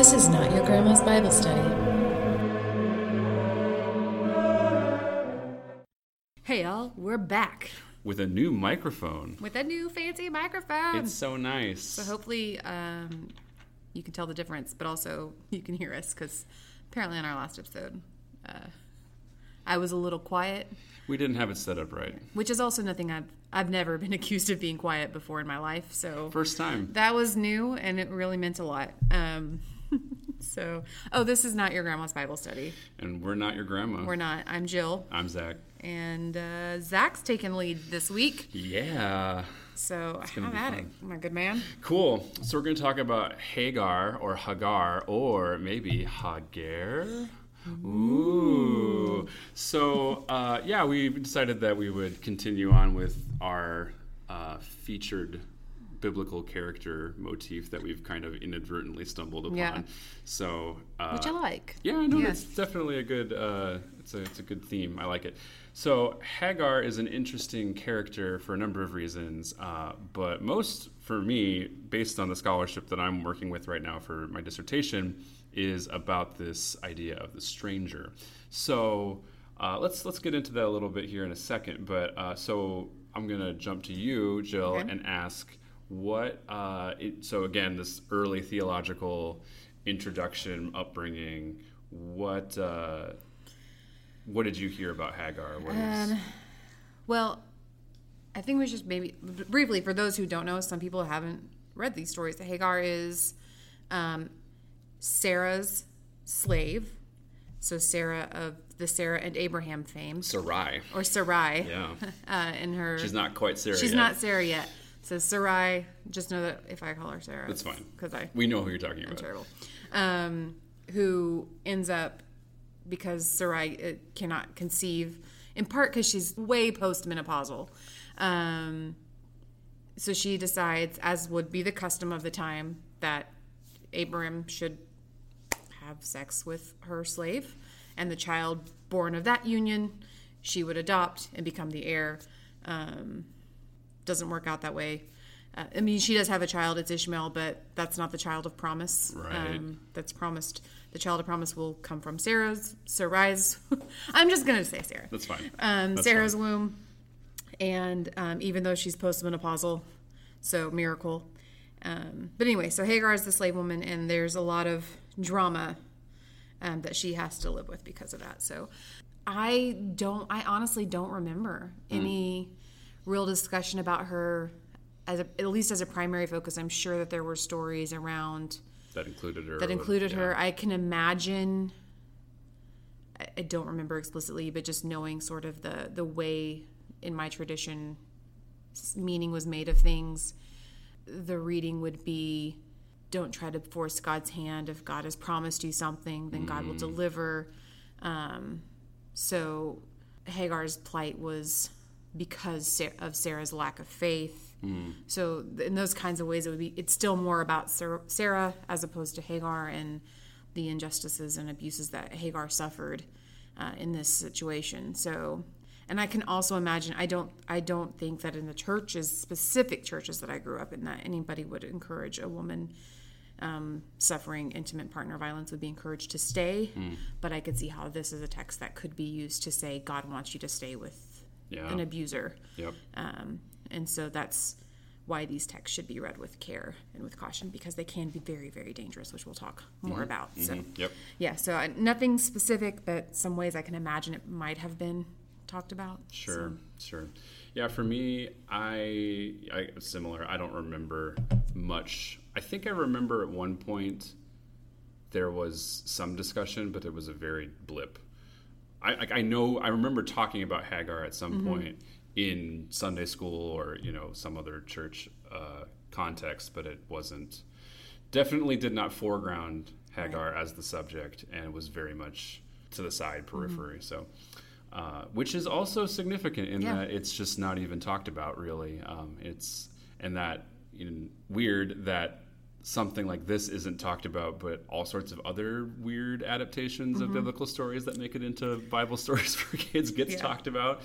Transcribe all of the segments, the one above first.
This is not your grandma's Bible study. Hey y'all, we're back with a new microphone. with a new fancy microphone. It's so nice. so hopefully um, you can tell the difference, but also you can hear us because apparently in our last episode, uh, I was a little quiet, we didn't have it set up right. which is also nothing I've I've never been accused of being quiet before in my life. So First time. that was new and it really meant a lot. Um, so, oh, this is not your grandma's Bible study. And we're not your grandma. We're not. I'm Jill, I'm Zach. and uh, Zach's taking lead this week. Yeah. So have be at fun. it, my good man. Cool. So we're going to talk about Hagar or Hagar or maybe Hagar. Ooh. So, uh, yeah, we decided that we would continue on with our uh, featured biblical character motif that we've kind of inadvertently stumbled upon. Yeah. So, uh, Which I like. Yeah, no, Yeah. that's definitely a good. Uh, it's a it's a good theme. I like it. So Hagar is an interesting character for a number of reasons, uh, but most for me, based on the scholarship that I'm working with right now for my dissertation, is about this idea of the stranger. So uh, let's let's get into that a little bit here in a second. But uh, so I'm gonna jump to you, Jill, Okay. and ask what. Uh, it, so again, this early theological introduction, upbringing. What uh, what did you hear about Hagar? What is, Well, I think we should maybe briefly for those who don't know, some people haven't read these stories. Hagar is um, Sarah's slave. So Sarah of the Sarah and Abraham fame, Sarai? or Sarai, Yeah, uh, in her. she's not quite Sarah. She's yet. not Sarah yet. So Sarai, just know that if I call her Sarah, That's fine. because I We know who you're talking about. terrible. Um, who ends up because Sarai uh, cannot conceive, in part because she's way postmenopausal. Um, so she decides, as would be the custom of the time, that Abram should have sex with her slave, and the child born of that union she would adopt and become the heir. Um, doesn't work out that way. Uh, I mean, she does have a child. It's Ishmael, but that's not the child of promise. Right. Um, that's promised. The child of promise will come from Sarah's, Sarai's. I'm just gonna say Sarah. That's fine. Um, That's Sarah's fine. womb, and um, even though she's postmenopausal, so miracle. Um, but anyway, so Hagar is the slave woman, and there's a lot of drama um, that she has to live with because of that. So I don't, I honestly don't remember any real discussion about her as a, at least as a primary focus. I'm sure that there were stories around that included her. that included yeah. her. I can imagine. I- I don't remember explicitly, but just knowing sort of the the way in my tradition meaning was made of things. The reading would be, don't try to force God's hand. If God has promised you something, then God will deliver. Um, so Hagar's plight was because of Sarah's lack of faith. So in those kinds of ways, it would be. It's still more about Sarah, Sarah as opposed to Hagar and the injustices and abuses that Hagar suffered uh, in this situation. So, and I can also imagine. I don't. I don't think that in the churches, specific churches that I grew up in, that anybody would encourage a woman um, suffering intimate partner violence would be encouraged to stay. But I could see how this is a text that could be used to say God wants you to stay with Yeah. an abuser. Yep. Um, and so that's why these texts should be read with care and with caution because they can be very, very dangerous, which we'll talk more about. So, Yep. yeah, so uh, nothing specific, but some ways I can imagine it might have been talked about. Sure, sure. Yeah, for me, I, I similar. I don't remember much. I think I remember at one point there was some discussion, but it was a very blip. I, like, I know I remember talking about Hagar at some point in Sunday school or you know some other church uh, context, but it wasn't. Definitely did not foreground Hagar as the subject, and was very much to the side periphery. So, uh, which is also significant in Yeah. that it's just not even talked about really. Um, it's and that you know, weird that something like this isn't talked about, but all sorts of other weird adaptations Mm-hmm. of biblical stories that make it into Bible stories for kids gets Yeah. talked about.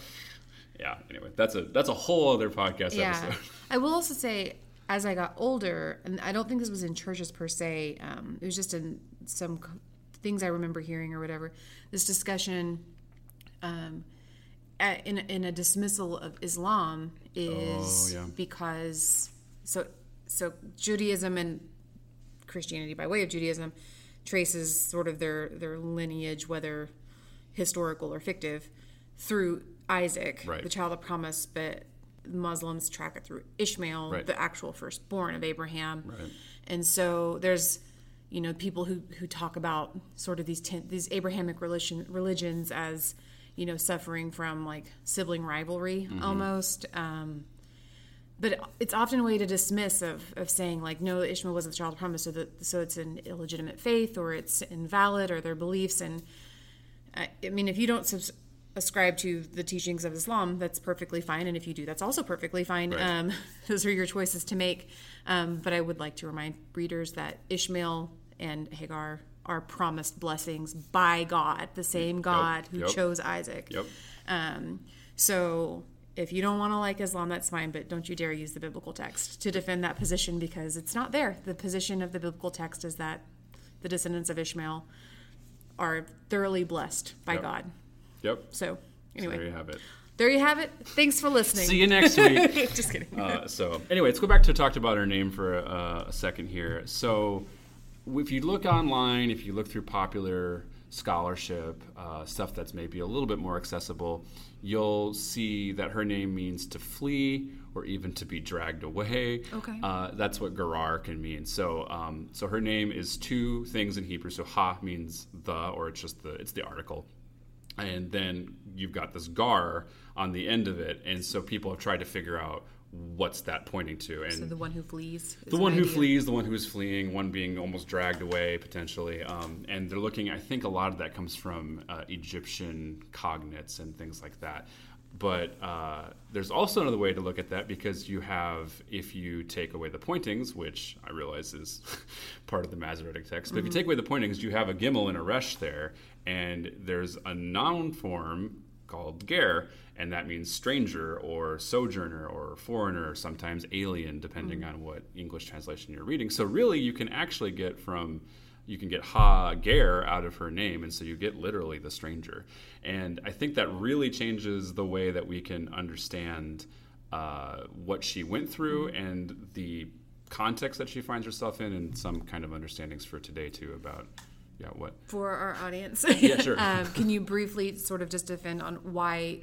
Yeah. Anyway, that's a that's a whole other podcast Yeah. episode. I will also say as I got older, and I don't think this was in churches per se, um, it was just in some c- things I remember hearing or whatever. This discussion um, in, in a dismissal of Islam is Oh, yeah. because so so Judaism and Christianity by way of Judaism traces sort of their their lineage, whether historical or fictive, through Isaac, Right. the child of promise, but Muslims track it through Ishmael, Right. the actual firstborn of Abraham. Right. And so there's you know people who who talk about sort of these ten, these Abrahamic religion religions as you know suffering from like sibling rivalry Mm-hmm. almost. Um, but it's often a way to dismiss of, of saying like no ishmael wasn't the child of promise so that so it's an illegitimate faith or it's invalid or their beliefs and i, I mean if you don't subs- ascribe to the teachings of islam that's perfectly fine and if you do that's also perfectly fine Right. um, those are your choices to make um, but i would like to remind readers that ishmael and hagar are promised blessings by god the same god who Yep. chose isaac Yep. um, so if you don't want to like Islam, that's fine, but don't you dare use the biblical text to defend that position because it's not there. The position of the biblical text is that the descendants of Ishmael are thoroughly blessed by Yep. God. Yep. So, anyway, There you have it. there you have it. Thanks for listening. See you next week. Just kidding. Uh, so anyway, let's go back to talked about her name for a, a second here. So if you look online, if you look through popular scholarship, uh, stuff that's maybe a little bit more accessible, you'll see that her name means to flee or even to be dragged away. Okay. Uh, that's what Gerar can mean. So, um, so her name is two things in Hebrew. So ha means the, or it's just the, it's the article and then you've got this gar on the end of it and so people have tried to figure out what's that pointing to and so the one who flees. the one who idea. flees the one who's fleeing one being almost dragged away potentially um, and they're looking i think a lot of that comes from uh, egyptian cognates and things like that but uh, there's also another way to look at that because you have if you take away the pointings which i realize is part of the masoretic text but if you take away the pointings you have a gimel and a resh there and there's a noun form called ger, and that means stranger or sojourner or foreigner, or sometimes alien, depending on what English translation you're reading. So really, you can actually get from you can get ha ger out of her name, and so you get literally the stranger. And I think that really changes the way that we can understand uh, what she went through and the context that she finds herself in, and some kind of understandings for today too about yeah what for our audience. Yeah, sure. um, can you briefly sort of just defend on why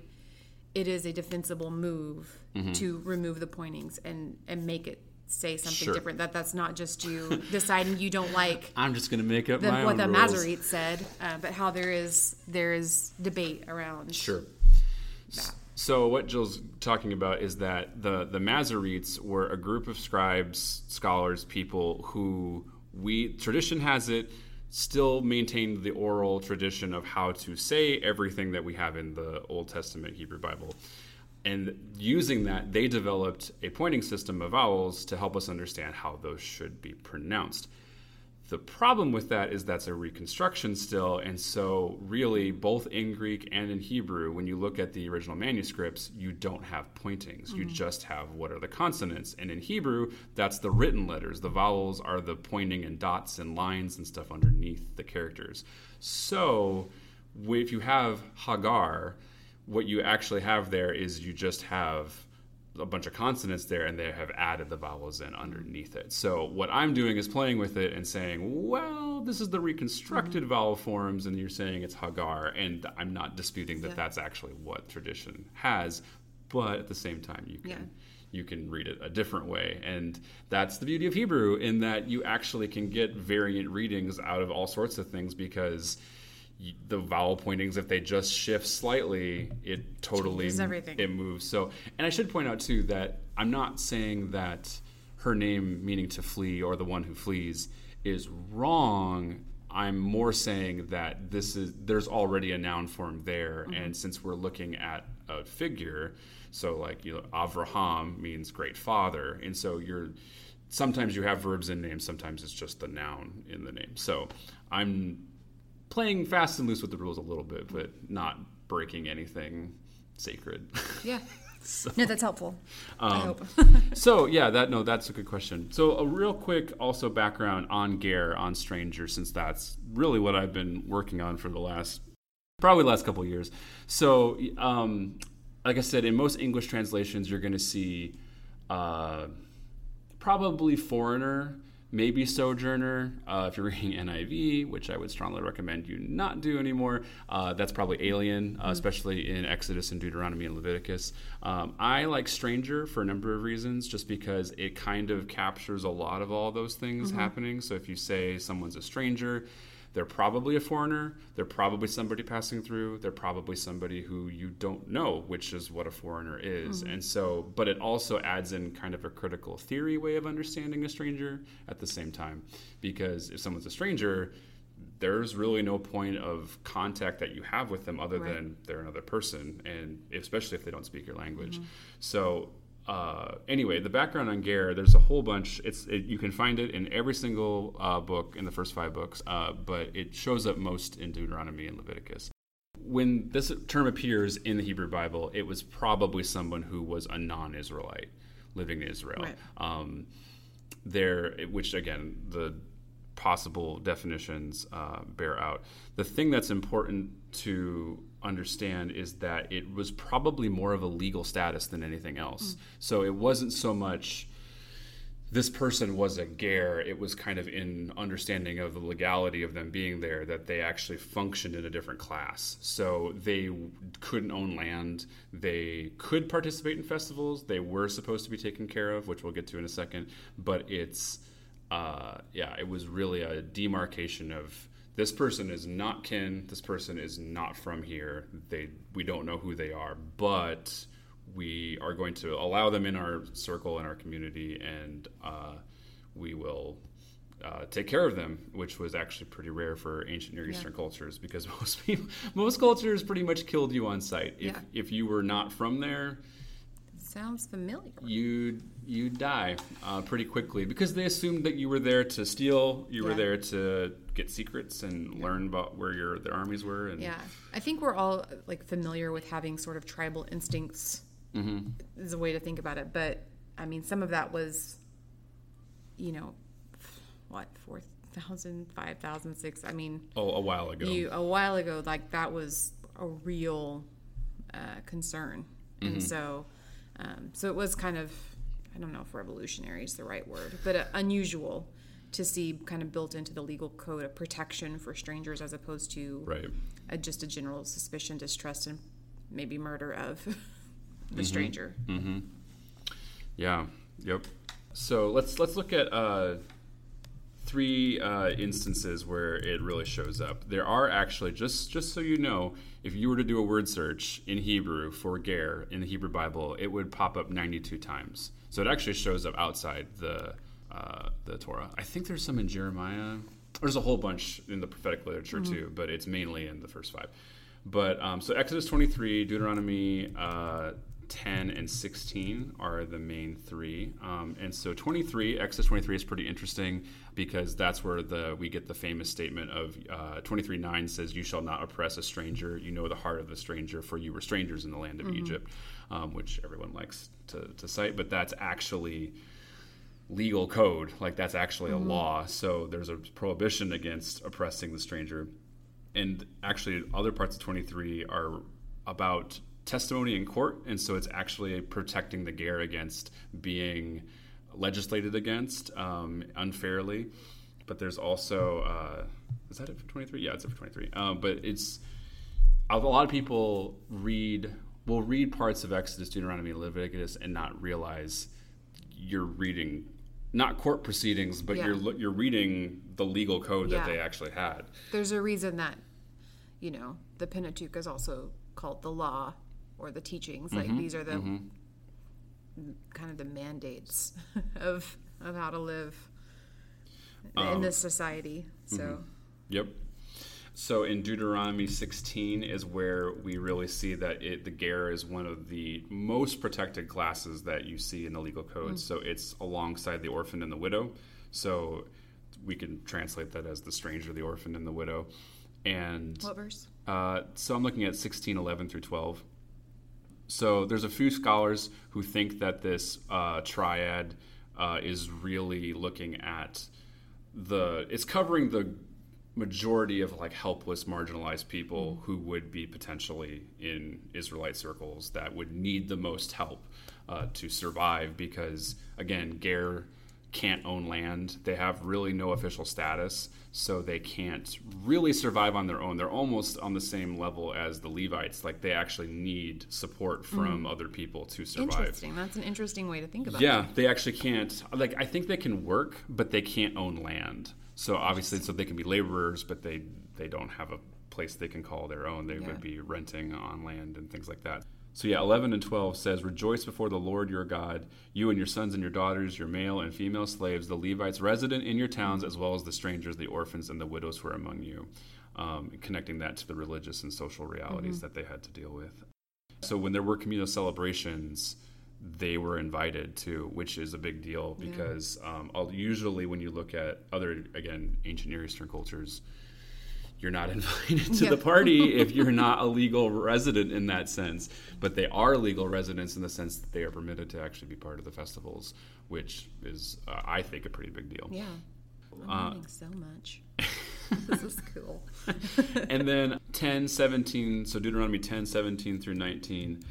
it is a defensible move Mm-hmm. to remove the pointings and and make it say something Sure. different? That that's not just you deciding you don't like I'm just gonna make up the, my what own the. Masoretes said, uh, but how there is there is debate around. Sure. So what Jill's talking about is that the the Masoretes were a group of scribes, scholars, people who we tradition has it still maintained the oral tradition of how to say everything that we have in the Old Testament Hebrew Bible. And using that, they developed a pointing system of vowels to help us understand how those should be pronounced. The problem with that is that's a reconstruction still, and so really, both in Greek and in Hebrew, when you look at the original manuscripts, you don't have pointings. You mm-hmm. just have what are the consonants. And in Hebrew, that's the written letters. The vowels are the pointing and dots and lines and stuff underneath the characters. So if you have Hagar, what you actually have there is you just have a bunch of consonants there and they have added the vowels in underneath it. So what I'm doing is playing with it and saying, well, this is the reconstructed mm-hmm. vowel forms and you're saying it's Hagar and I'm not disputing that Yeah. that's actually what tradition has, but at the same time you can Yeah. you can read it a different way and that's the beauty of Hebrew in that you actually can get variant readings out of all sorts of things because the vowel pointings if they just shift slightly it totally Changes everything. it moves. So and i should point out too that i'm not saying that her name meaning to flee or the one who flees is wrong. I'm more saying that this is there's already a noun form there. Mm-hmm. And since we're looking at a figure so like you know avraham means great father. And so you're sometimes you have verbs in names sometimes it's just the noun in the name. So i'm playing fast and loose with the rules a little bit, but not breaking anything sacred. Yeah. no, that's helpful. I hope. so yeah, that no, that's a good question. So a real quick also background on Ger on Stranger, since that's really what I've been working on for the last probably the last couple of years. So um, like I said, in most English translations, you're going to see uh, probably foreigner maybe Sojourner. Uh, if you're reading NIV, which I would strongly recommend you not do anymore, uh, that's probably Alien, uh, mm-hmm. especially in Exodus and Deuteronomy and Leviticus. Um, I like Stranger for a number of reasons, just because it kind of captures a lot of all those things mm-hmm. happening. So if you say someone's a stranger, they're probably a foreigner. They're probably somebody passing through. They're probably somebody who you don't know, which is what a foreigner is. Mm-hmm. And so, but it also adds in kind of a critical theory way of understanding a stranger at the same time. Because if someone's a stranger, there's really no point of contact that you have with them other right. than they're another person, and especially if they don't speak your language. Mm-hmm. So uh, anyway, the background on Ger, there's a whole bunch. It's it, you can find it in every single uh, book in the first five books, uh, but it shows up most in Deuteronomy and Leviticus. When this term appears in the Hebrew Bible, it was probably someone who was a non-Israelite living in Israel. Right. Um, there, which again, the possible definitions uh, bear out. The thing that's important to understand is that it was probably more of a legal status than anything else. Mm. So it wasn't so much this person was a ger, it was kind of in understanding of the legality of them being there that they actually functioned in a different class. So they couldn't own land, they could participate in festivals, they were supposed to be taken care of, which we'll get to in a second, but it's uh, yeah, it was really a demarcation of this person is not kin, this person is not from here. They we don't know who they are, but we are going to allow them in our circle in our community, and uh, we will uh, take care of them, which was actually pretty rare for ancient Near Eastern yeah. cultures because most people, most cultures pretty much killed you on sight. If, yeah. if you were not from there, sounds familiar. You you die uh, pretty quickly because they assumed that you were there to steal. You yeah. were there to get secrets and yeah. learn about where your their armies were. And yeah, I think we're all like familiar with having sort of tribal instincts. Mm-hmm. Is a way to think about it, but I mean, some of that was, you know, what four thousand, five thousand, six. I mean, oh, a while ago. You, a while ago, like that was a real uh, concern, mm-hmm. and so um, so it was kind of, I don't know if revolutionary is the right word, but uh, unusual to see kind of built into the legal code a protection for strangers as opposed to right. a, just a general suspicion, distrust, and maybe murder of the mm-hmm. stranger. Mm-hmm. Yeah. Yep. So let's let's look at uh, three uh, instances where it really shows up. There are actually just just so you know, if you were to do a word search in Hebrew for ger in the Hebrew Bible, it would pop up 92 times. So it actually shows up outside the uh, the Torah. I think there's some in Jeremiah. There's a whole bunch in the prophetic literature mm-hmm. too, but it's mainly in the first five. But um, so Exodus 23, Deuteronomy uh, 10 and 16 are the main three. Um, and so 23, Exodus 23 is pretty interesting because that's where the we get the famous statement of uh, 23 9 says, You shall not oppress a stranger. You know the heart of the stranger, for you were strangers in the land of mm-hmm. Egypt, um, which everyone likes to, to cite. But that's actually legal code. Like that's actually mm-hmm. a law. So there's a prohibition against oppressing the stranger. And actually, other parts of 23 are about testimony in court, and so it's actually protecting the ger against being legislated against um, unfairly. But there's also uh, is that it for 23? Yeah, it's it for 23. Um, but it's a lot of people read will read parts of Exodus, Deuteronomy, Leviticus and not realize you're reading not court proceedings, but yeah. you're you're reading the legal code yeah. that they actually had. There's a reason that you know the Pentateuch is also called the law or the teachings. Like mm-hmm. these are the mm-hmm. kind of the mandates of of how to live um, in this society. So, mm-hmm. yep. So in Deuteronomy 16 is where we really see that it, the ger is one of the most protected classes that you see in the legal code. Mm. So it's alongside the orphan and the widow. So we can translate that as the stranger, the orphan, and the widow. And what verse? Uh, so I'm looking at 16, 11 through 12. So there's a few scholars who think that this uh, triad uh, is really looking at the it's covering the majority of like helpless marginalized people who would be potentially in israelite circles that would need the most help uh, to survive because again ger can't own land they have really no official status so they can't really survive on their own they're almost on the same level as the levites like they actually need support from other people to survive Interesting. That's an interesting way to think about it. yeah, they actually can't. Like, I think they can work, but they can't own land. So obviously, so they can be laborers, but they they don't have a place they can call their own. They Yeah. would be renting on land and things like that. So yeah, eleven and twelve says, "Rejoice before the Lord your God, you and your sons and your daughters, your male and female slaves, the Levites resident in your towns, as well as the strangers, the orphans, and the widows who are among you." Um, connecting that to the religious and social realities that they had to deal with. So when there were communal celebrations, they were invited to, which is a big deal because um, usually when you look at other again ancient Near Eastern cultures, you're not invited to Yeah. the party if you're not a legal resident in that sense. But they are legal residents in the sense that they are permitted to actually be part of the festivals, which is uh, I think a pretty big deal. Yeah. I'm Uh, learning so much. this is cool. and then 10, 17, so Deuteronomy 10, 17 through 19.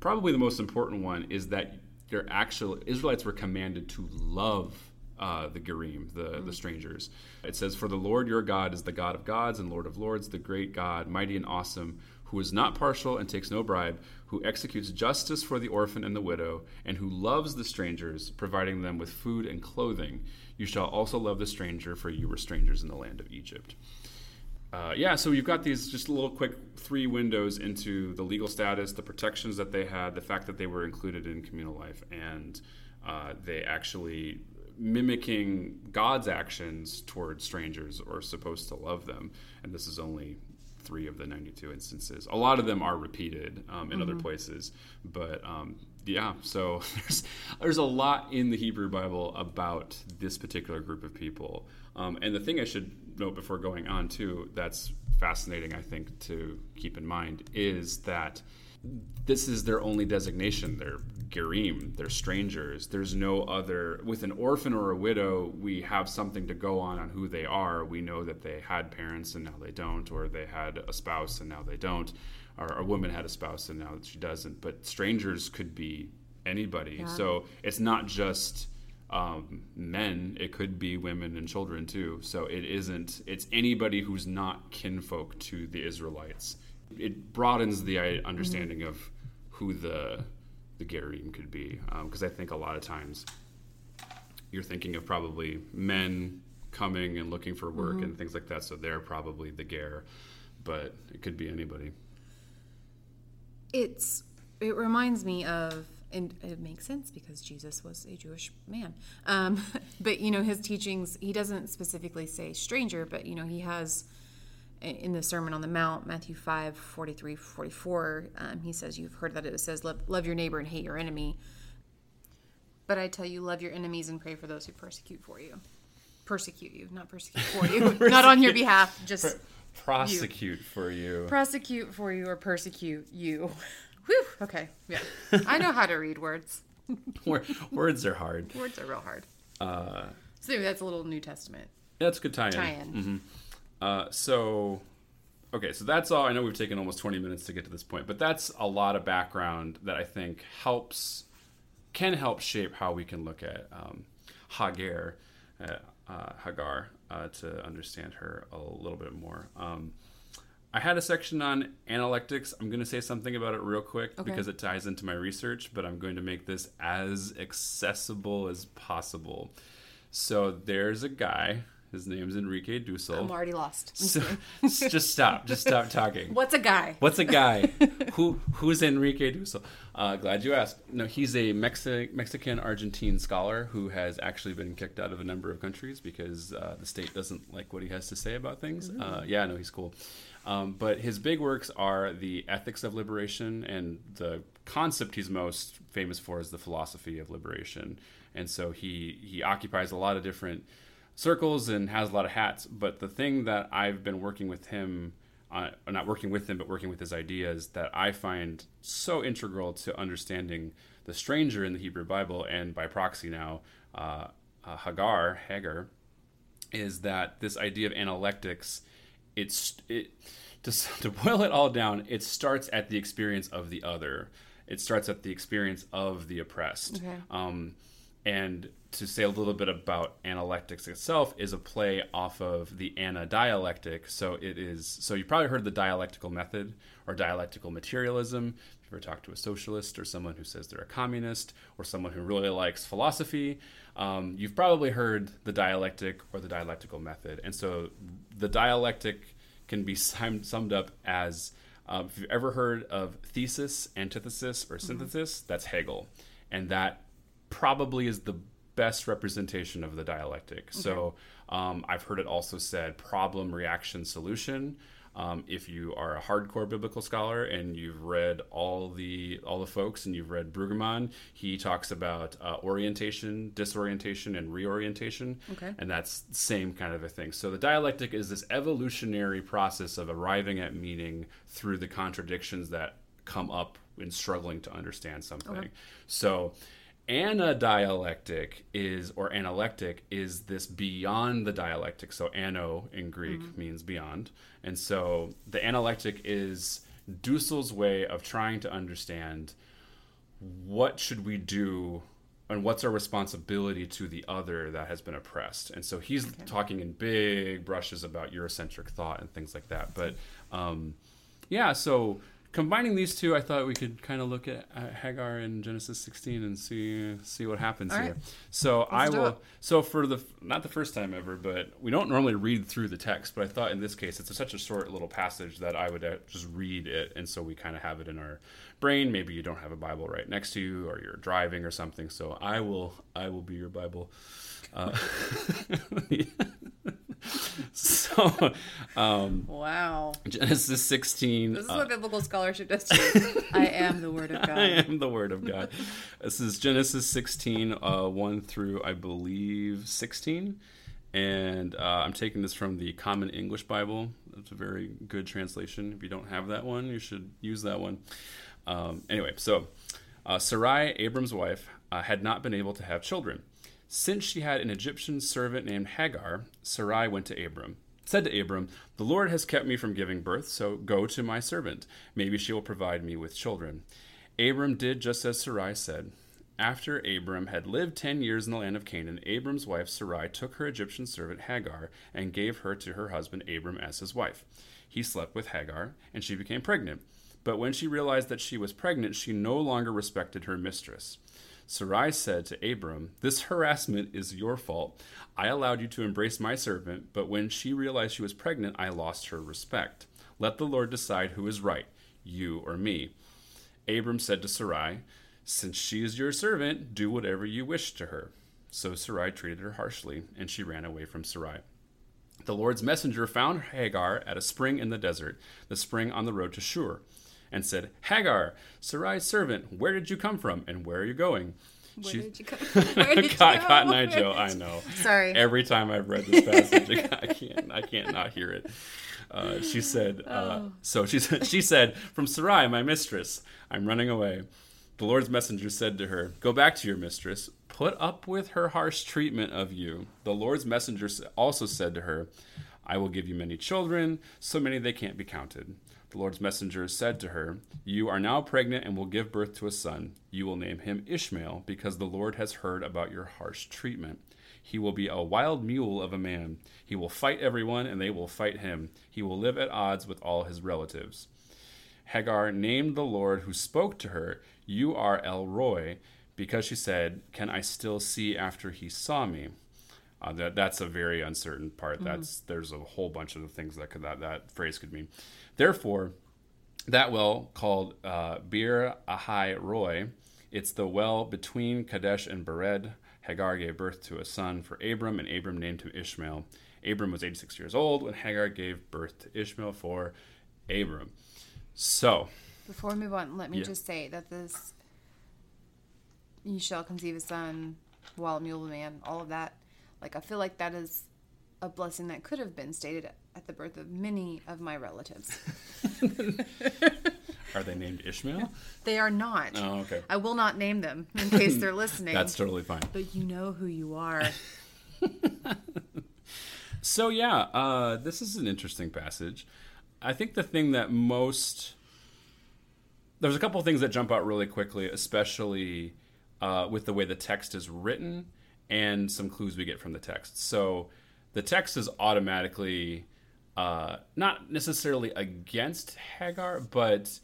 Probably the most important one is that your actual Israelites were commanded to love uh, the Gerim, the, the strangers. It says, For the Lord your God is the God of gods and Lord of lords, the great God, mighty and awesome, who is not partial and takes no bribe, who executes justice for the orphan and the widow, and who loves the strangers, providing them with food and clothing. You shall also love the stranger, for you were strangers in the land of Egypt uh, yeah, so you've got these just a little quick three windows into the legal status, the protections that they had, the fact that they were included in communal life, and uh, they actually mimicking God's actions towards strangers or supposed to love them. And this is only three of the 92 instances. A lot of them are repeated um, in other places, but um, yeah, so there's there's a lot in the Hebrew Bible about this particular group of people. Um, and the thing I should note before going on too, that's fascinating, I think, to keep in mind is that this is their only designation. They're gerim, they're strangers. There's no other. With an orphan or a widow, we have something to go on on who they are. We know that they had parents and now they don't, or they had a spouse and now they don't, or a woman had a spouse and now she doesn't. But strangers could be anybody. So it's not just um, men, it could be women and children too. So it isn't, it's anybody who's not kinfolk to the Israelites. It broadens the understanding of who the the Gerim could be. Because I think a lot of times you're thinking of probably men coming and looking for work and things like that. So they're probably the Ger, but it could be anybody. It's it reminds me of and it makes sense because Jesus was a Jewish man. Um, but you know his teachings he doesn't specifically say stranger, but you know he has in the Sermon on the Mount, Matthew 5, 43, 44, um, he says, You've heard that it says, love, love your neighbor and hate your enemy. But I tell you, love your enemies and pray for those who persecute for you. Persecute you, not persecute for you. not on your behalf, just Prosecute for you. prosecute for you or persecute you. Whew, okay, yeah. I know how to read words. Words are hard. Words are real hard. Uh, So maybe that's a little New Testament that's a good tie-in. tie-in. Uh, so, okay, so that's all. I know we've taken almost 20 minutes to get to this point, but that's a lot of background that I think helps, can help shape how we can look at um, Hagar, uh, uh, Hagar, uh, to understand her a little bit more. Um, I had a section on analectics. I'm going to say something about it real quick Okay. because it ties into my research, but I'm going to make this as accessible as possible. So there's a guy. His name's Enrique Dussel. I'm already lost. So, just stop. Just stop talking. What's a guy? What's a guy? Who who's Enrique Dussel? Uh, glad you asked. No, he's a Mexi- Mexican Argentine scholar who has actually been kicked out of a number of countries because uh, the state doesn't like what he has to say about things. Uh, yeah, no, he's cool. Um, but his big works are the ethics of liberation, and the concept he's most famous for is the philosophy of liberation. And so he he occupies a lot of different circles and has a lot of hats. But the thing that I've been working with him uh, not working with him, but working with his ideas that I find so integral to understanding the stranger in the Hebrew Bible and by proxy now uh, uh, Hagar, Hagar, is that this idea of analectics, it's it to, to boil it all down, it starts at the experience of the other. It starts at the experience of the oppressed. Okay. Um, and to say a little bit about analectics itself is a play off of the anadialectic. So it is. So you probably heard the dialectical method or dialectical materialism. If you ever talk to a socialist or someone who says they're a communist or someone who really likes philosophy, um, you've probably heard the dialectic or the dialectical method. And so the dialectic can be summed up as um, if you've ever heard of thesis, antithesis, or synthesis, that's Hegel. And that probably is the best representation of the dialectic. So um, I've heard it also said problem, reaction, solution. Um, if you are a hardcore biblical scholar and you've read all the all the folks and you've read Brueggemann, he talks about uh, orientation, disorientation, and reorientation, Okay. and that's the same kind of a thing. So the dialectic is this evolutionary process of arriving at meaning through the contradictions that come up in struggling to understand something. So anadialectic is or analectic is this beyond the dialectic. So ano in greek means beyond. And so the analectic is dussel's way of trying to understand what should we do and what's our responsibility to the other that has been oppressed. And so he's talking in big brushes about eurocentric thought and things like that. But um, yeah so combining these two i thought we could kind of look at uh, hagar in genesis 16 and see see what happens here. So i will it. so for the not the first time ever but we don't normally read through the text but i thought in this case it's such a short little passage that i would uh, just read it and so we kind of have it in our brain. Maybe you don't have a bible right next to you or you're driving or something so i will i will be your bible uh, so um, Wow. genesis 16 This is uh, what biblical scholarship does to you. I am the word of God. I am the Word of God. this is Genesis 16, uh, 1 through, I believe, 16. And uh, I'm taking this from the Common English Bible. That's a very good translation. If you don't have that one, you should use that one. Um, anyway, so uh, Sarai, Abram's wife, uh, had not been able to have children. Since she had an Egyptian servant named Hagar, Sarai went to Abram said to Abram, The Lord has kept me from giving birth, so go to my servant. Maybe she will provide me with children. Abram did just as Sarai said. After Abram had lived ten years in the land of Canaan, Abram's wife Sarai took her Egyptian servant Hagar and gave her to her husband Abram as his wife. He slept with Hagar, and she became pregnant. But when she realized that she was pregnant, she no longer respected her mistress. Sarai said to Abram, This harassment is your fault. I allowed you to embrace my servant, but when she realized she was pregnant, I lost her respect. Let the Lord decide who is right, you or me. Abram said to Sarai, Since she is your servant, do whatever you wish to her. So Sarai treated her harshly, and she ran away from Sarai. The Lord's messenger found Hagar at a spring in the desert, the spring on the road to Shur, and said, Hagar, Sarai's servant, where did you come from, and where are you going? Where She- did you come? Where did you Cotton, go? Eye Joe, I know. Sorry. Every time I've read this passage, I can't, I can't not hear it. Uh, she said, uh, Oh. so she said, she said, from Sarai, my mistress, I'm running away. The Lord's messenger said to her, Go back to your mistress. Put up with her harsh treatment of you. The Lord's messenger also said to her, I will give you many children, so many they can't be counted. The Lord's messenger said to her, You are now pregnant and will give birth to a son. You will name him Ishmael, because the Lord has heard about your harsh treatment. He will be a wild mule of a man. He will fight everyone, and they will fight him. He will live at odds with all his relatives. Hagar named the Lord who spoke to her, You are El Roi, because she said, Can I still see after he saw me? Uh, that, that's a very uncertain part. That's There's a whole bunch of things that, could, that that phrase could mean. Therefore, that well called uh, Bir Ahai Roy, it's the well between Kadesh and Bered. Hagar gave birth to a son for Abram, and Abram named him Ishmael. Abram was 86 years old when Hagar gave birth to Ishmael for Abram. So, Before we move on, let me Yeah. just say that this you shall conceive a son, wild mule man, all of that. Like I feel like that is a blessing that could have been stated at the birth of many of my relatives. Are they named Ishmael? They are not. Oh, okay. I will not name them in case they're listening. That's totally fine. but you know who you are. So yeah, uh, this is an interesting passage. I think the thing that most there's a couple of things that jump out really quickly, especially uh, with the way the text is written and some clues we get from the text. So the text is automatically uh, not necessarily against Hagar, but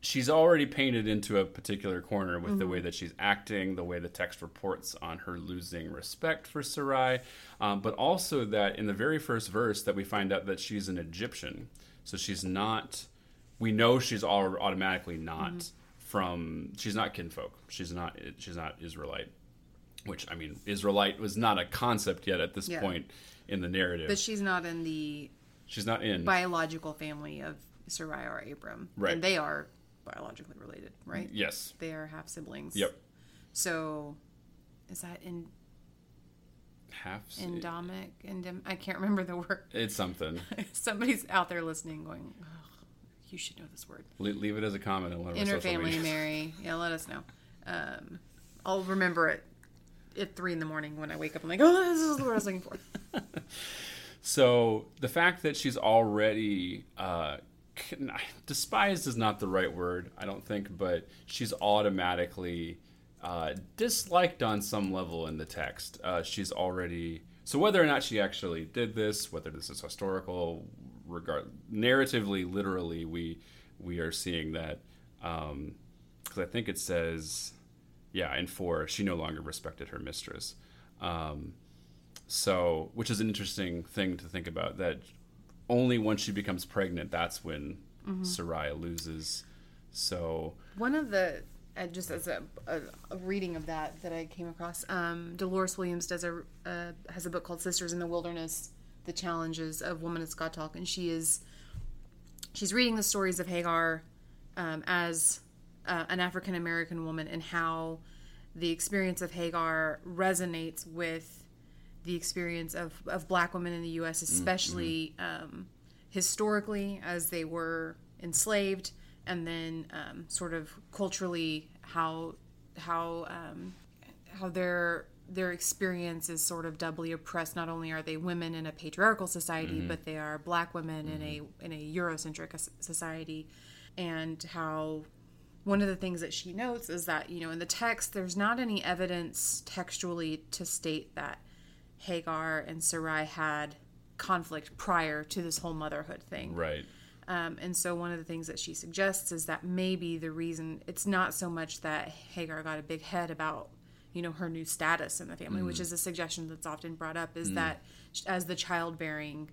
she's already painted into a particular corner with the way that she's acting, the way the text reports on her losing respect for Sarai, um, but also that in the very first verse that we find out that she's an Egyptian. So she's not. We know she's all automatically not from. She's not kinfolk. She's not. She's not Israelite. Which I mean, Israelite was not a concept yet at this Yeah. point in the narrative. But she's not in the she's not in. biological family of Sarai or Abram. Right. And they are biologically related, right? yes. They are half siblings. Yep. So is that in Half. endemic? Endem- I can't remember the word. It's something. Somebody's out there listening going, "Ugh, you should know this word. Le- leave it as a comment on one of our social Interfamily media. Mary. Yeah, let us know. Um, I'll remember it at three in the morning when I wake up. I'm like, oh, this is what I was looking for. So the fact that she's already uh, despised is not the right word, I don't think, but she's automatically uh, disliked on some level in the text. Uh, she's already so whether or not she actually did this, whether this is historical, regard narratively, literally, we we are seeing that because I think it says, yeah, in four, she no longer respected her mistress. Um, so, which is an interesting thing to think about that only once she becomes pregnant, that's when Sarai loses. So, One of the uh, just as a, a, a reading of that that I came across, um, Dolores Williams does a uh, has a book called Sisters in the Wilderness: The Challenges of Womanist God Talk, and she is she's reading the stories of Hagar um, as uh, an African American woman and how the experience of Hagar resonates with the experience of, of black women in the U.S., especially um, historically as they were enslaved, and then um, sort of culturally how how um, how their their experience is sort of doubly oppressed. Not only are they women in a patriarchal society, but they are black women in a in a Eurocentric society, and how one of the things that she notes is that you know in the text there's not any evidence textually to state that Hagar and Sarai had conflict prior to this whole motherhood thing. right. Um, and so one of the things that she suggests is that maybe the reason it's not so much that Hagar got a big head about you know her new status in the family, which is a suggestion that's often brought up, is that as the childbearing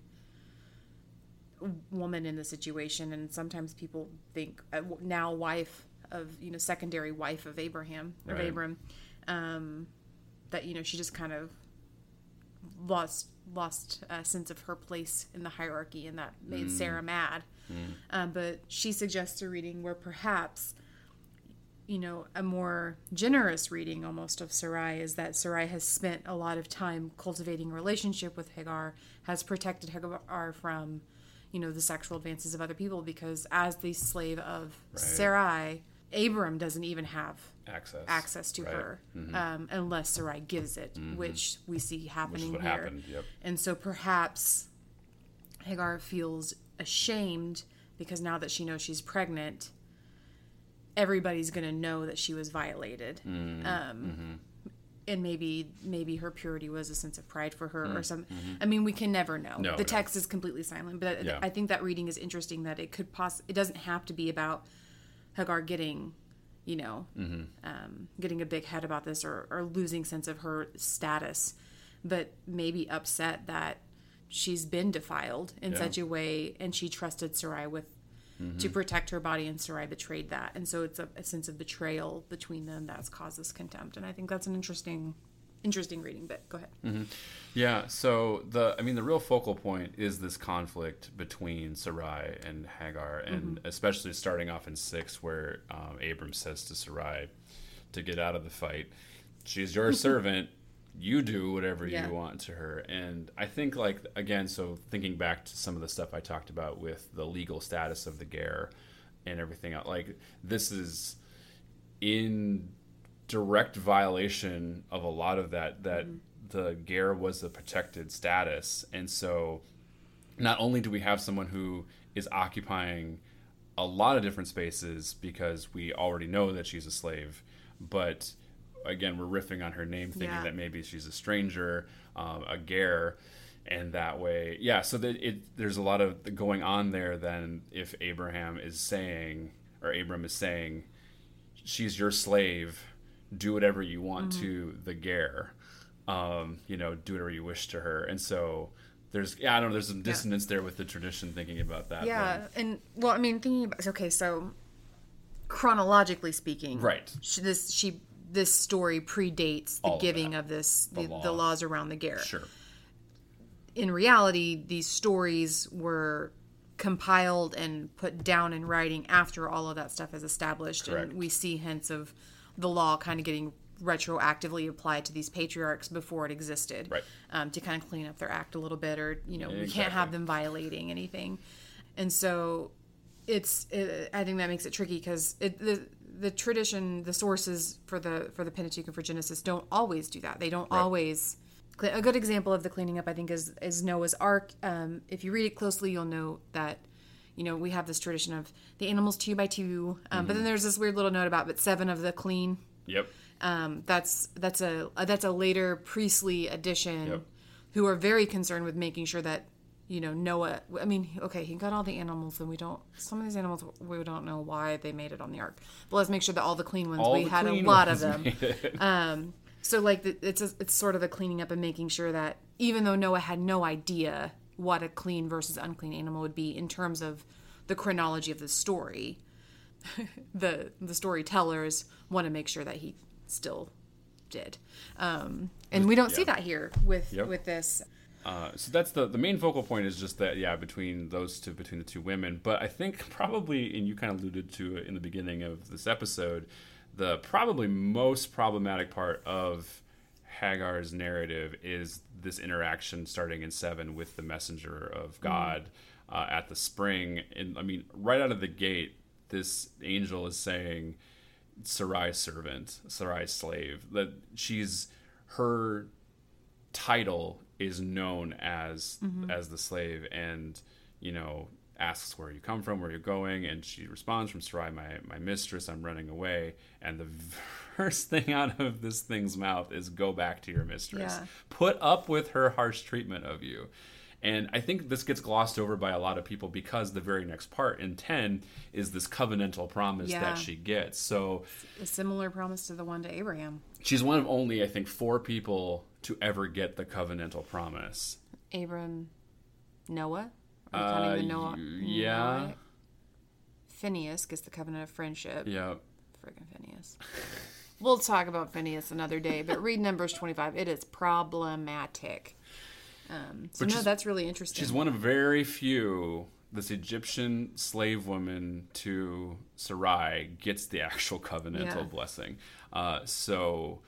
woman in the situation, and sometimes people think uh, now wife of you know secondary wife of Abraham of Right. Abram, um, that you know she just kind of lost lost a sense of her place in the hierarchy, and that made Sarah mad. Um, but she suggests a reading where perhaps, you know, a more generous reading almost of Sarai is that Sarai has spent a lot of time cultivating a relationship with Hagar, has protected Hagar from, you know, the sexual advances of other people because as the slave of Sarai, Abram doesn't even have Access. access to Right. her um, unless Sarai gives it, which we see happening here. happened. Yep. And so perhaps Hagar feels ashamed because now that she knows she's pregnant, everybody's going to know that she was violated. Mm-hmm. Um, And maybe maybe her purity was a sense of pride for her or some. Mm-hmm. I mean, we can never know. No, the no. text is completely silent, but Yeah. I think that reading is interesting. That it could poss. It doesn't have to be about Hagar getting, you know, Mm-hmm. um, getting a big head about this or, or losing sense of her status, but maybe upset that she's been defiled in Yeah. such a way and she trusted Sarai with to protect her body and Sarai betrayed that. And so it's a, a sense of betrayal between them that's caused this contempt. And I think that's an interesting interesting reading, but go ahead. Yeah, so the I mean the real focal point is this conflict between Sarai and Hagar, and especially starting off in six, where um, Abram says to Sarai to get out of the fight, "She's your servant. you do whatever Yeah. you want to her. And I think, like, again, so thinking back to some of the stuff I talked about with the legal status of the Ger and everything else, like, this is in direct violation of a lot of that, that the Ger was a protected status. And so not only do we have someone who is occupying a lot of different spaces because we already know that she's a slave, but again, we're riffing on her name, thinking Yeah. that maybe she's a stranger, um, a ger, and that way, yeah. So that it there's a lot of going on there. Then if Abraham is saying, or Abram is saying, she's your slave, do whatever you want Mm-hmm. to the ger, um, you know, do whatever you wish to her, and so. There's, yeah, I don't know. There's some dissonance there with the tradition, thinking about that. Yeah, and well, I mean, thinking about okay, so chronologically speaking, Right. She, this she this story predates the All giving that. of this the, law. the laws around the but sure, In reality, these stories were compiled and put down in writing after all of that stuff is established, Correct. and we see hints of the law kind of getting retroactively applied to these patriarchs before it existed Right. um, to kind of clean up their act a little bit or you know we can't have them violating anything. And so it's it, i think that makes it tricky because the the tradition the sources for the for the pentateuch and for genesis don't always do that. They don't always a good example of the cleaning up i think is is noah's ark. Um, if you read it closely you'll know that you know we have this tradition of the animals two by two um, but then there's this weird little note about but seven of the clean. Yep, um, that's that's a uh, that's a later priestly addition Yep. who are very concerned with making sure that you know Noah I mean okay he got all the animals and we don't some of these animals we don't know why they made it on the ark. But let's make sure that all the clean ones All we had a lot of them. um, so like the, it's a, it's sort of the cleaning up and making sure that even though Noah had no idea what a clean versus unclean animal would be in terms of the chronology of the story. The the storytellers want to make sure that he still did. Um, and we don't see that here with Yep. with this. Uh, so that's the the main focal point is just that yeah between those two between the two women. But i think probably and you kind of alluded to it in the beginning of this episode the probably most problematic part of hagar's narrative is this interaction starting in seven with the messenger of god uh, at the spring. And i mean right out of the gate this angel is saying sarai's servant sarai's slave that she's her title is known as as the slave and you know asks where you come from where you're going and she responds from Sarai my my mistress I'm running away and the first thing out of this thing's mouth is go back to your mistress Yeah. put up with her harsh treatment of you and I think this gets glossed over by a lot of people because the very next part in 10 is this covenantal promise Yeah. that she gets so a similar promise to the one to Abraham she's one of only I think four people to ever get the covenantal promise Abram Noah Are you Uh, counting the Noah yeah. Noah? Phineas gets the covenant of friendship Yeah. Friggin' Phineas. we'll talk about Phineas another day, but read Numbers 25. It is problematic. Um, so, But no, that's really interesting. She's one of very few. This Egyptian slave woman to Sarai gets the actual covenantal Yeah. blessing. Uh, so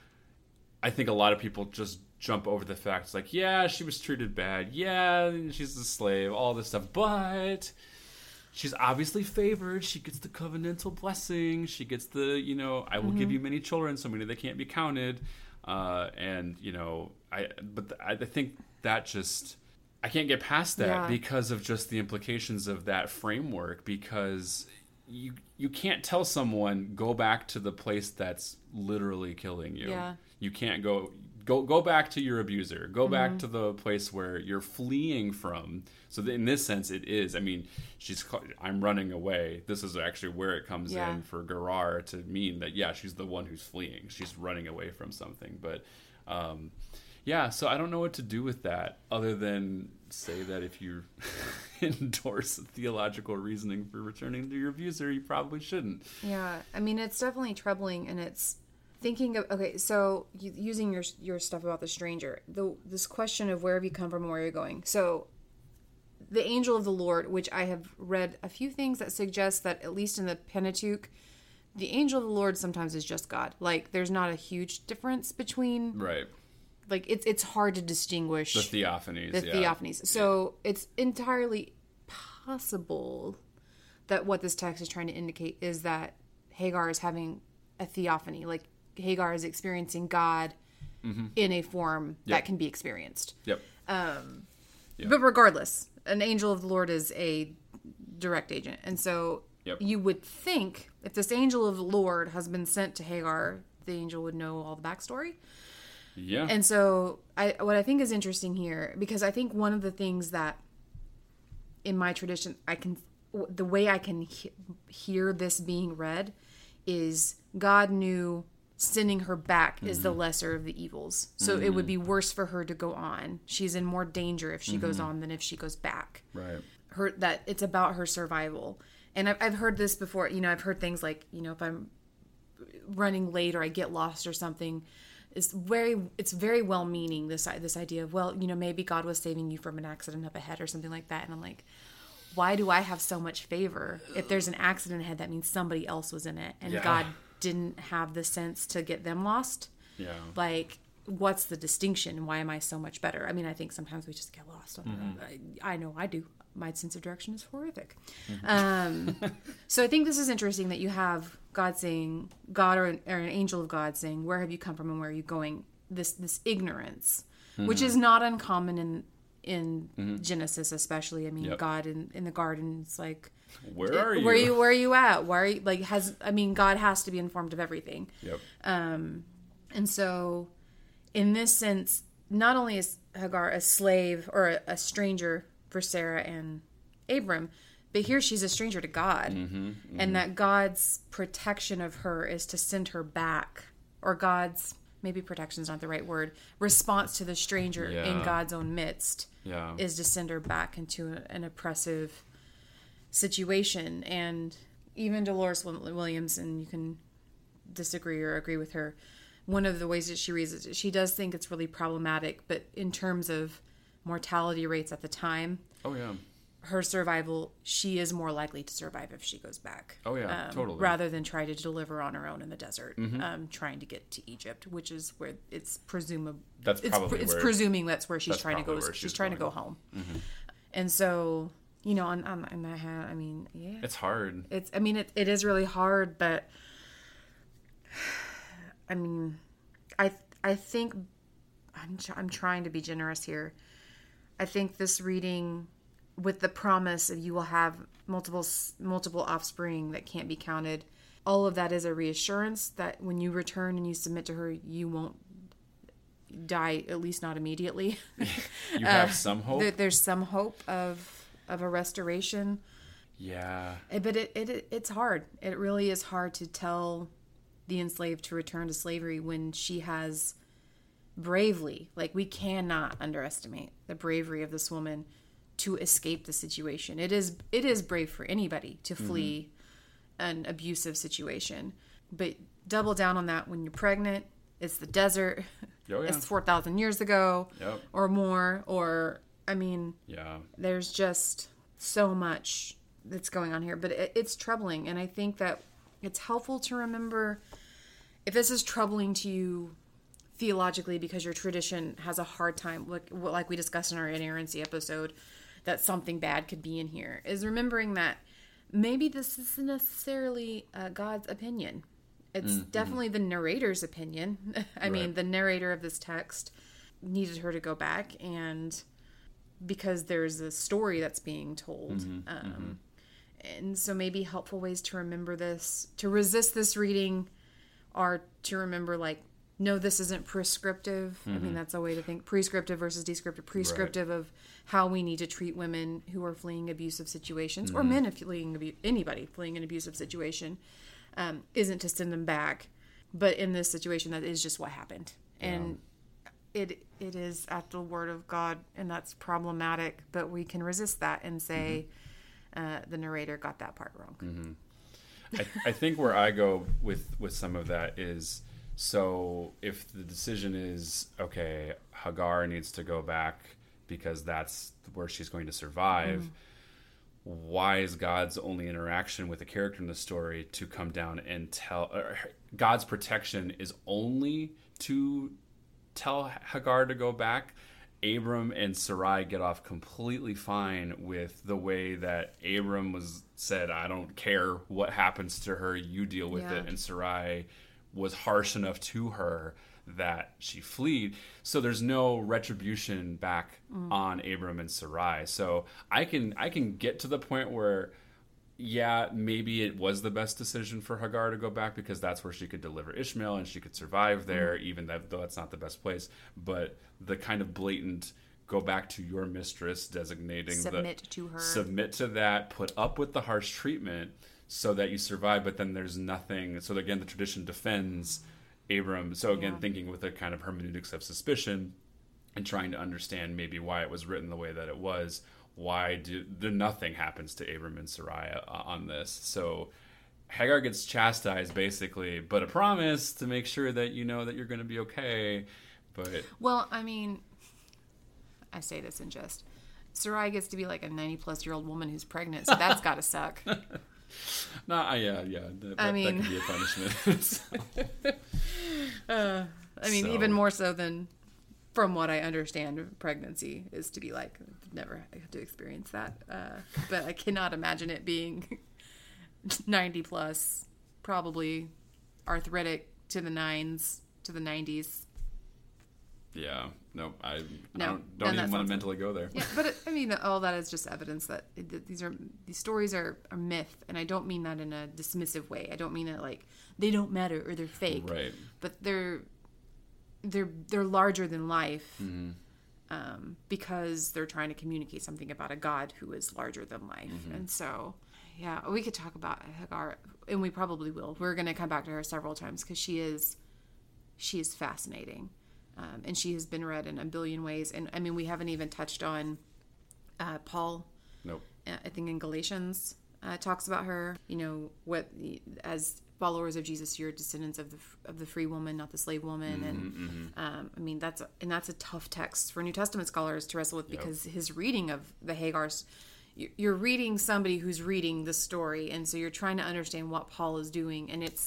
I think a lot of people just jump over the facts like, yeah, she was treated bad. Yeah, she's a slave, all this stuff. But she's obviously favored. She gets the covenantal blessing. She gets the, you know, I will give Mm-hmm. you many children, so many they can't be counted. Uh, and you know, I but th- I think that just I can't get past that Yeah. because of just the implications of that framework. Because you you can't tell someone go back to the place that's literally killing you. Yeah. You can't go go go back to your abuser. Go Mm-hmm. back to the place where you're fleeing from. So in this sense, it is. I mean, she's. I'm running away. This is actually where it comes Yeah. in for Gerar to mean that yeah, she's the one who's fleeing. She's running away from something. But um, yeah, so I don't know what to do with that other than say that if you endorse theological reasoning for returning to your abuser, you probably shouldn't. yeah, I mean, it's definitely troubling, and it's thinking of okay. So using your your stuff about the stranger, the this question of where have you come from and where you're going. So the angel of the Lord, which I have read a few things that suggest that at least in the Pentateuch, the angel of the Lord sometimes is just God. Like there's not a huge difference between Right. like it's it's hard to distinguish The theophanies. the yeah. theophanies. So it's entirely possible that what this text is trying to indicate is that Hagar is having a theophany, like Hagar is experiencing God mm-hmm. in a form Yep. that can be experienced. Yep. Um, but regardless, an angel of the Lord is a direct agent. And so Yep. you would think if this angel of the Lord has been sent to Hagar, the angel would know all the backstory. Yeah. And so, I what I think is interesting here because I think one of the things that in my tradition I can the way I can he- hear this being read is God knew sending her back is the mm-hmm. lesser of the evils. So it would be mm. worse for her to go on. She's in more danger if she goes mm-hmm. on than if she goes back right. her that it's about her survival and I've, I've heard this before you know i've heard things like you know if i'm running late or i get lost or something it's very it's very well meaning this this idea of well you know maybe god was saving you from an accident up ahead or something like that and i'm like why do i have so much favor if there's an accident ahead that means somebody else was in it and Yeah. god didn't have the sense to get them lost. Yeah. like what's the distinction? Why am i so much better? I mean i think sometimes we just get lost. On Mm-hmm. I, I know i do. My sense of direction is horrific. Um, so i think this is interesting that you have god saying god or an, or an angel of god saying where have you come from and where are you going? This this ignorance which Mm-hmm. is not uncommon in in genesis especially. I mean Yep. god in, in the garden it's like Where are you? where are you where are you at why are you like has i mean god has to be informed of everything Yep. Um and so, in this sense, not only is Hagar a slave or a, a stranger for Sarah and Abram, but here she's a stranger to God. And that God's protection of her is to send her back, or God's, maybe protection is not the right word, response to the stranger in God's own midst Yeah. is to send her back into an oppressive situation. And even Delores Wil- Williams, and you can disagree or agree with her, one of the ways that she reads it, she does think it's really problematic, but in terms of mortality rates at the time, oh yeah. her survival, she is more likely to survive if she goes back. Oh, yeah, um, totally. Rather than try to deliver on her own in the desert, um, trying to get to Egypt, which is where it's presumable. That's probably it's where- presuming that's where she's that's trying to go. She's, she's trying to go going. home, and so you know, on on, on that hand, I mean, yeah, It's hard. it's i mean it, it is really hard but i mean i i think I'm, I'm trying to be generous here i think this reading with the promise of you will have multiple multiple offspring that can't be counted all of that is a reassurance that when you return and you submit to her you won't die at least not immediately You uh, have some hope. there, there's some hope of of a restoration. Yeah. Eh, but it, it it's hard. It really is hard to tell the enslaved to return to slavery when she has bravely like we cannot underestimate the bravery of this woman to escape the situation. It is it is brave for anybody to flee an abusive situation. But double down on that when you're pregnant. It's the desert. Oh, yeah. it's 4000 years ago Yep. or more or i mean Yeah. there's just so much that's going on here but it, it's troubling and i think that it's helpful to remember if this is troubling to you theologically because your tradition has a hard time like like we discussed in our inerrancy episode that something bad could be in here is remembering that maybe this isn't necessarily uh, god's opinion. It's definitely the narrator's opinion. I mean the narrator of this text needed her to go back and because there's a story that's being told. Um, and so maybe helpful ways to remember this to resist this reading are to remember like no this isn't prescriptive. I mean that's a way to think prescriptive versus descriptive. Prescriptive of how we need to treat women who are fleeing abusive situations or men if fleeing abu- anybody fleeing an abusive situation um, isn't to send them back but in this situation that is just what happened. And it it is at the word of God, and that's problematic. But we can resist that and say mm-hmm. uh, the narrator got that part wrong. Mm-hmm. I, I think where I go with with some of that is so if the decision is okay, Hagar needs to go back because that's where she's going to survive. Mm-hmm. Why is God's only interaction with a character in the story to come down and tell God's protection is only to tell Hagar to go back, Abram and Sarai get off completely fine with the way that Abram was said, I don't care what happens to her, you deal with Yeah. it. And Sarai was harsh enough to her that she fled. So there's no retribution back mm. on Abram and Sarai. So I can I can get to the point where yeah, maybe it was the best decision for Hagar to go back because that's where she could deliver Ishmael and she could survive there, mm-hmm. even though that's not the best place. But the kind of blatant go back to your mistress, designating Submit the to her. submit to that, put up with the harsh treatment so that you survive. But then there's nothing. So again, the tradition defends Abram. So again, Yeah. thinking with a kind of hermeneutics of suspicion and trying to understand maybe why it was written the way that it was. Why do the nothing happens to Abram and Sarai uh, on this? So Hagar gets chastised basically, but a promise to make sure that you know that you're going to be okay. But Well, I mean, I say this in jest. Sarai gets to be like a 90 plus year old woman who's pregnant, so that's got to suck. no, uh, yeah, yeah, that, I that- mean- that could be a punishment. So, I mean, So- even more so than from what I understand, pregnancy is to be like, I've never had to experience that. Uh, but I cannot imagine it being 90 plus, probably arthritic to the nines, to the 90s. yeah, no, I, No, I don't, don't even want to mentally go there. Yeah, but it, I mean, all that is just evidence that that these are these stories are, are myth, and I don't mean that in a dismissive way. I don't mean that like they don't matter or they're fake, Right. But they're they're they're larger than life Mm-hmm. um, because they're trying to communicate something about a God who is larger than life, Mm-hmm. and so yeah, we could talk about Hagar, and we probably will. We're going to come back to her several times because she is she is fascinating. Um, and she has been read in a billion ways. And I mean, we haven't even touched on uh, Paul, Nope. uh, I think in Galatians, uh, talks about her. You know, what as followers of Jesus, you're descendants of the of the free woman, not the slave woman. and um, I mean, that's a, and that's a tough text for New Testament scholars to wrestle with because his reading of the Hagar's. you- You're reading somebody who's reading the story, and so you're trying to understand what Paul is doing, and it's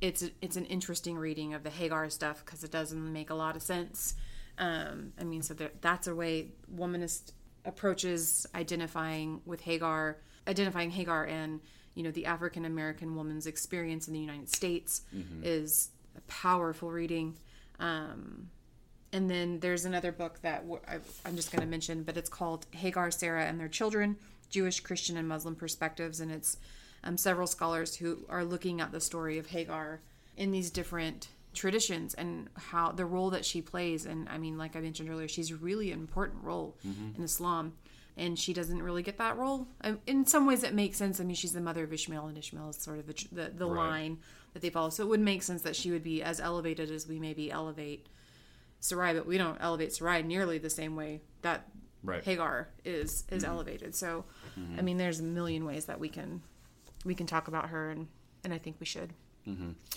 it's it's an interesting reading of the Hagar stuff because it doesn't make a lot of sense. Um, I mean, so there, that's a way womanist approaches identifying with Hagar, identifying Hagar and you know the African American woman's experience in the United States is a powerful reading. Um, and then there's another book that I'm just going to mention, but it's called Hagar, Sarah, and Their Children Jewish, Christian, and Muslim Perspectives. And it's um, several scholars who are looking at the story of Hagar in these different traditions and how the role that she plays. And I mean, like I mentioned earlier, she's a really important role in Islam. And she doesn't really get that role. Um, In some ways, it makes sense. I mean, she's the mother of Ishmael, and Ishmael is sort of the, the, the Right. line that they follow. So it would make sense that she would be as elevated as we maybe elevate Sarai, but we don't elevate Sarai nearly the same way that Right. Hagar is is elevated. So, I mean, there's a million ways that we can we can talk about her, and and I think we should.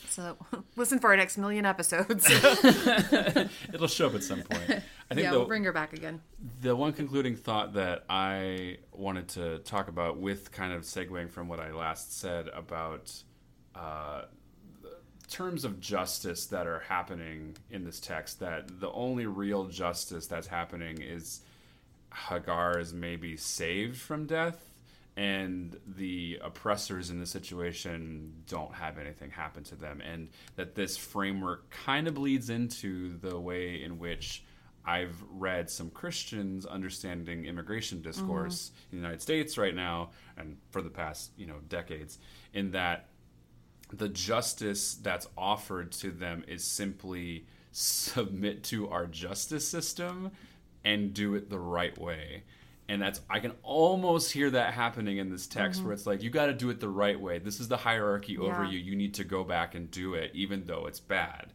So, listen for our next million episodes. It'll show up at some point. I think yeah, the, we'll bring her back again. the one concluding thought that I wanted to talk about, with kind of segueing from what I last said about uh, the terms of justice that are happening in this text, that the only real justice that's happening is Hagar is maybe saved from death. And the oppressors in the situation don't have anything happen to them, and that this framework kind of bleeds into the way in which I've read some Christians understanding immigration mm-hmm. discourse in the United States right now and for the past, you know, decades in that the justice that's offered to them is simply submit to our justice system and do it the right way. And that's I can almost hear that happening in this text mm-hmm. where it's like you got to do it the right way. This is the hierarchy over Yeah. you. You need to go back and do it even though it's bad.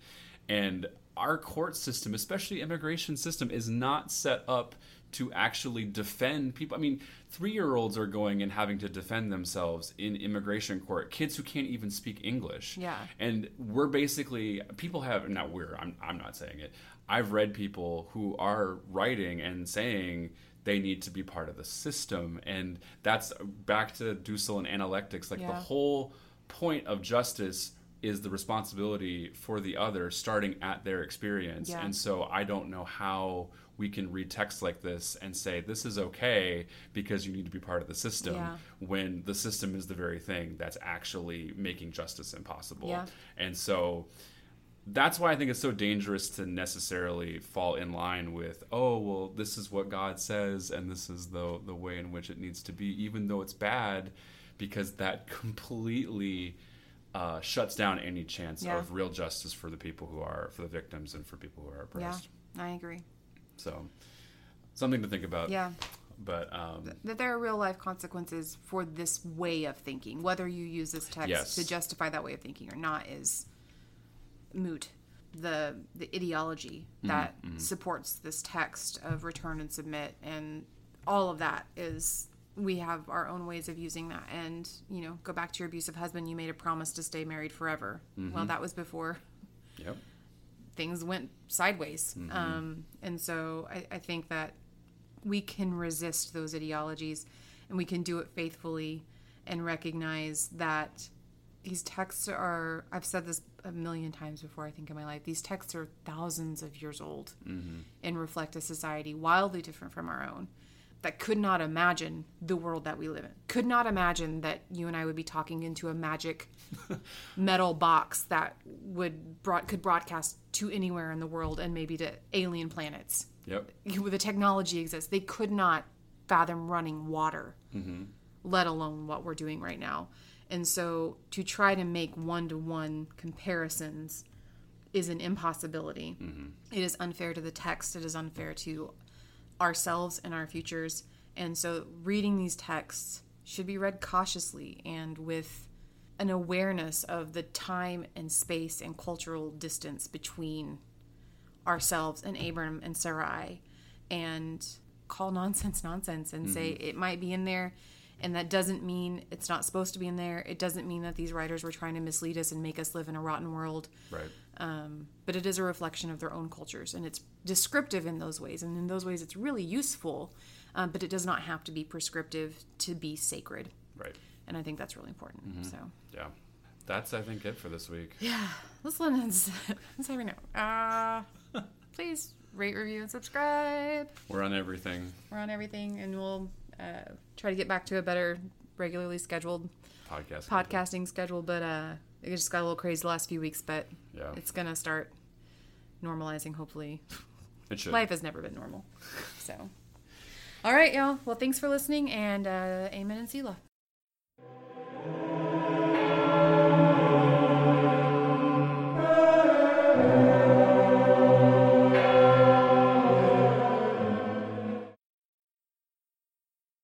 And our court system, especially immigration system is not set up to actually defend people. I mean, 3-year-olds are going and having to defend themselves in immigration court. Kids who can't even speak English. Yeah. And we're basically people have not we're I'm I'm not saying it. I've read people who are writing and saying they need to be part of the system and that's back to Dussel and analectics like the whole point of justice is the responsibility for the other starting at their experience. Yeah. And so I don't know how we can read text like this and say this is okay because you need to be part of the system Yeah. when the system is the very thing that's actually making justice impossible. Yeah. And so that's why I think it's so dangerous to necessarily fall in line with, oh, well, this is what God says and this is the the way in which it needs to be, even though it's bad, because that completely uh, shuts down any chance Yeah. of real justice for the people who are for the victims and for people who are oppressed. Yeah. I agree. So something to think about. Yeah. But um, That there are real life consequences for this way of thinking. Whether you use this text Yes. to justify that way of thinking or not is moot. The the ideology Mm-hmm, that supports this text of return and submit and all of that is we have our own ways of using that and you know go back to your abusive husband you made a promise to stay married forever Mm-hmm. well that was before yep. things went sideways. Um, and so I, I think that we can resist those ideologies and we can do it faithfully and recognize that these texts are, I've said this a million times before, I think, in my life, these texts are thousands of years old mm-hmm. and reflect a society wildly different from our own. That could not imagine the world that we live in. Could not imagine that you and I would be talking into a magic metal box that would broad, could broadcast to anywhere in the world and maybe to alien planets. Yep. The technology exists. They could not fathom running water, mm-hmm. Let alone what we're doing right now. And so to try to make one to one comparisons is an impossibility. Mm-hmm. It is unfair to the text, it is unfair to ourselves and our futures. And so reading these texts should be read cautiously and with an awareness of the time and space and cultural distance between ourselves and Abram and Sarai and call nonsense nonsense and say mm-hmm. it might be in there and that doesn't mean it's not supposed to be in there. It doesn't mean that these writers were trying to mislead us and make us live in a rotten world Right. um, but it is a reflection of their own cultures and it's descriptive in those ways and in those ways it's really useful um, but it does not have to be prescriptive to be sacred Right. and i think that's really important so Yeah. That's I think it for this week. yeah let's let us let's have uh, please rate review and subscribe We're on everything. we're on everything and we'll uh, try to get back to a better regularly scheduled Podcast. podcasting schedule but uh, it just got a little crazy the last few weeks but Yeah. it's gonna start normalizing hopefully It should. life has never been normal so all right y'all well thanks for listening and uh, amen and selah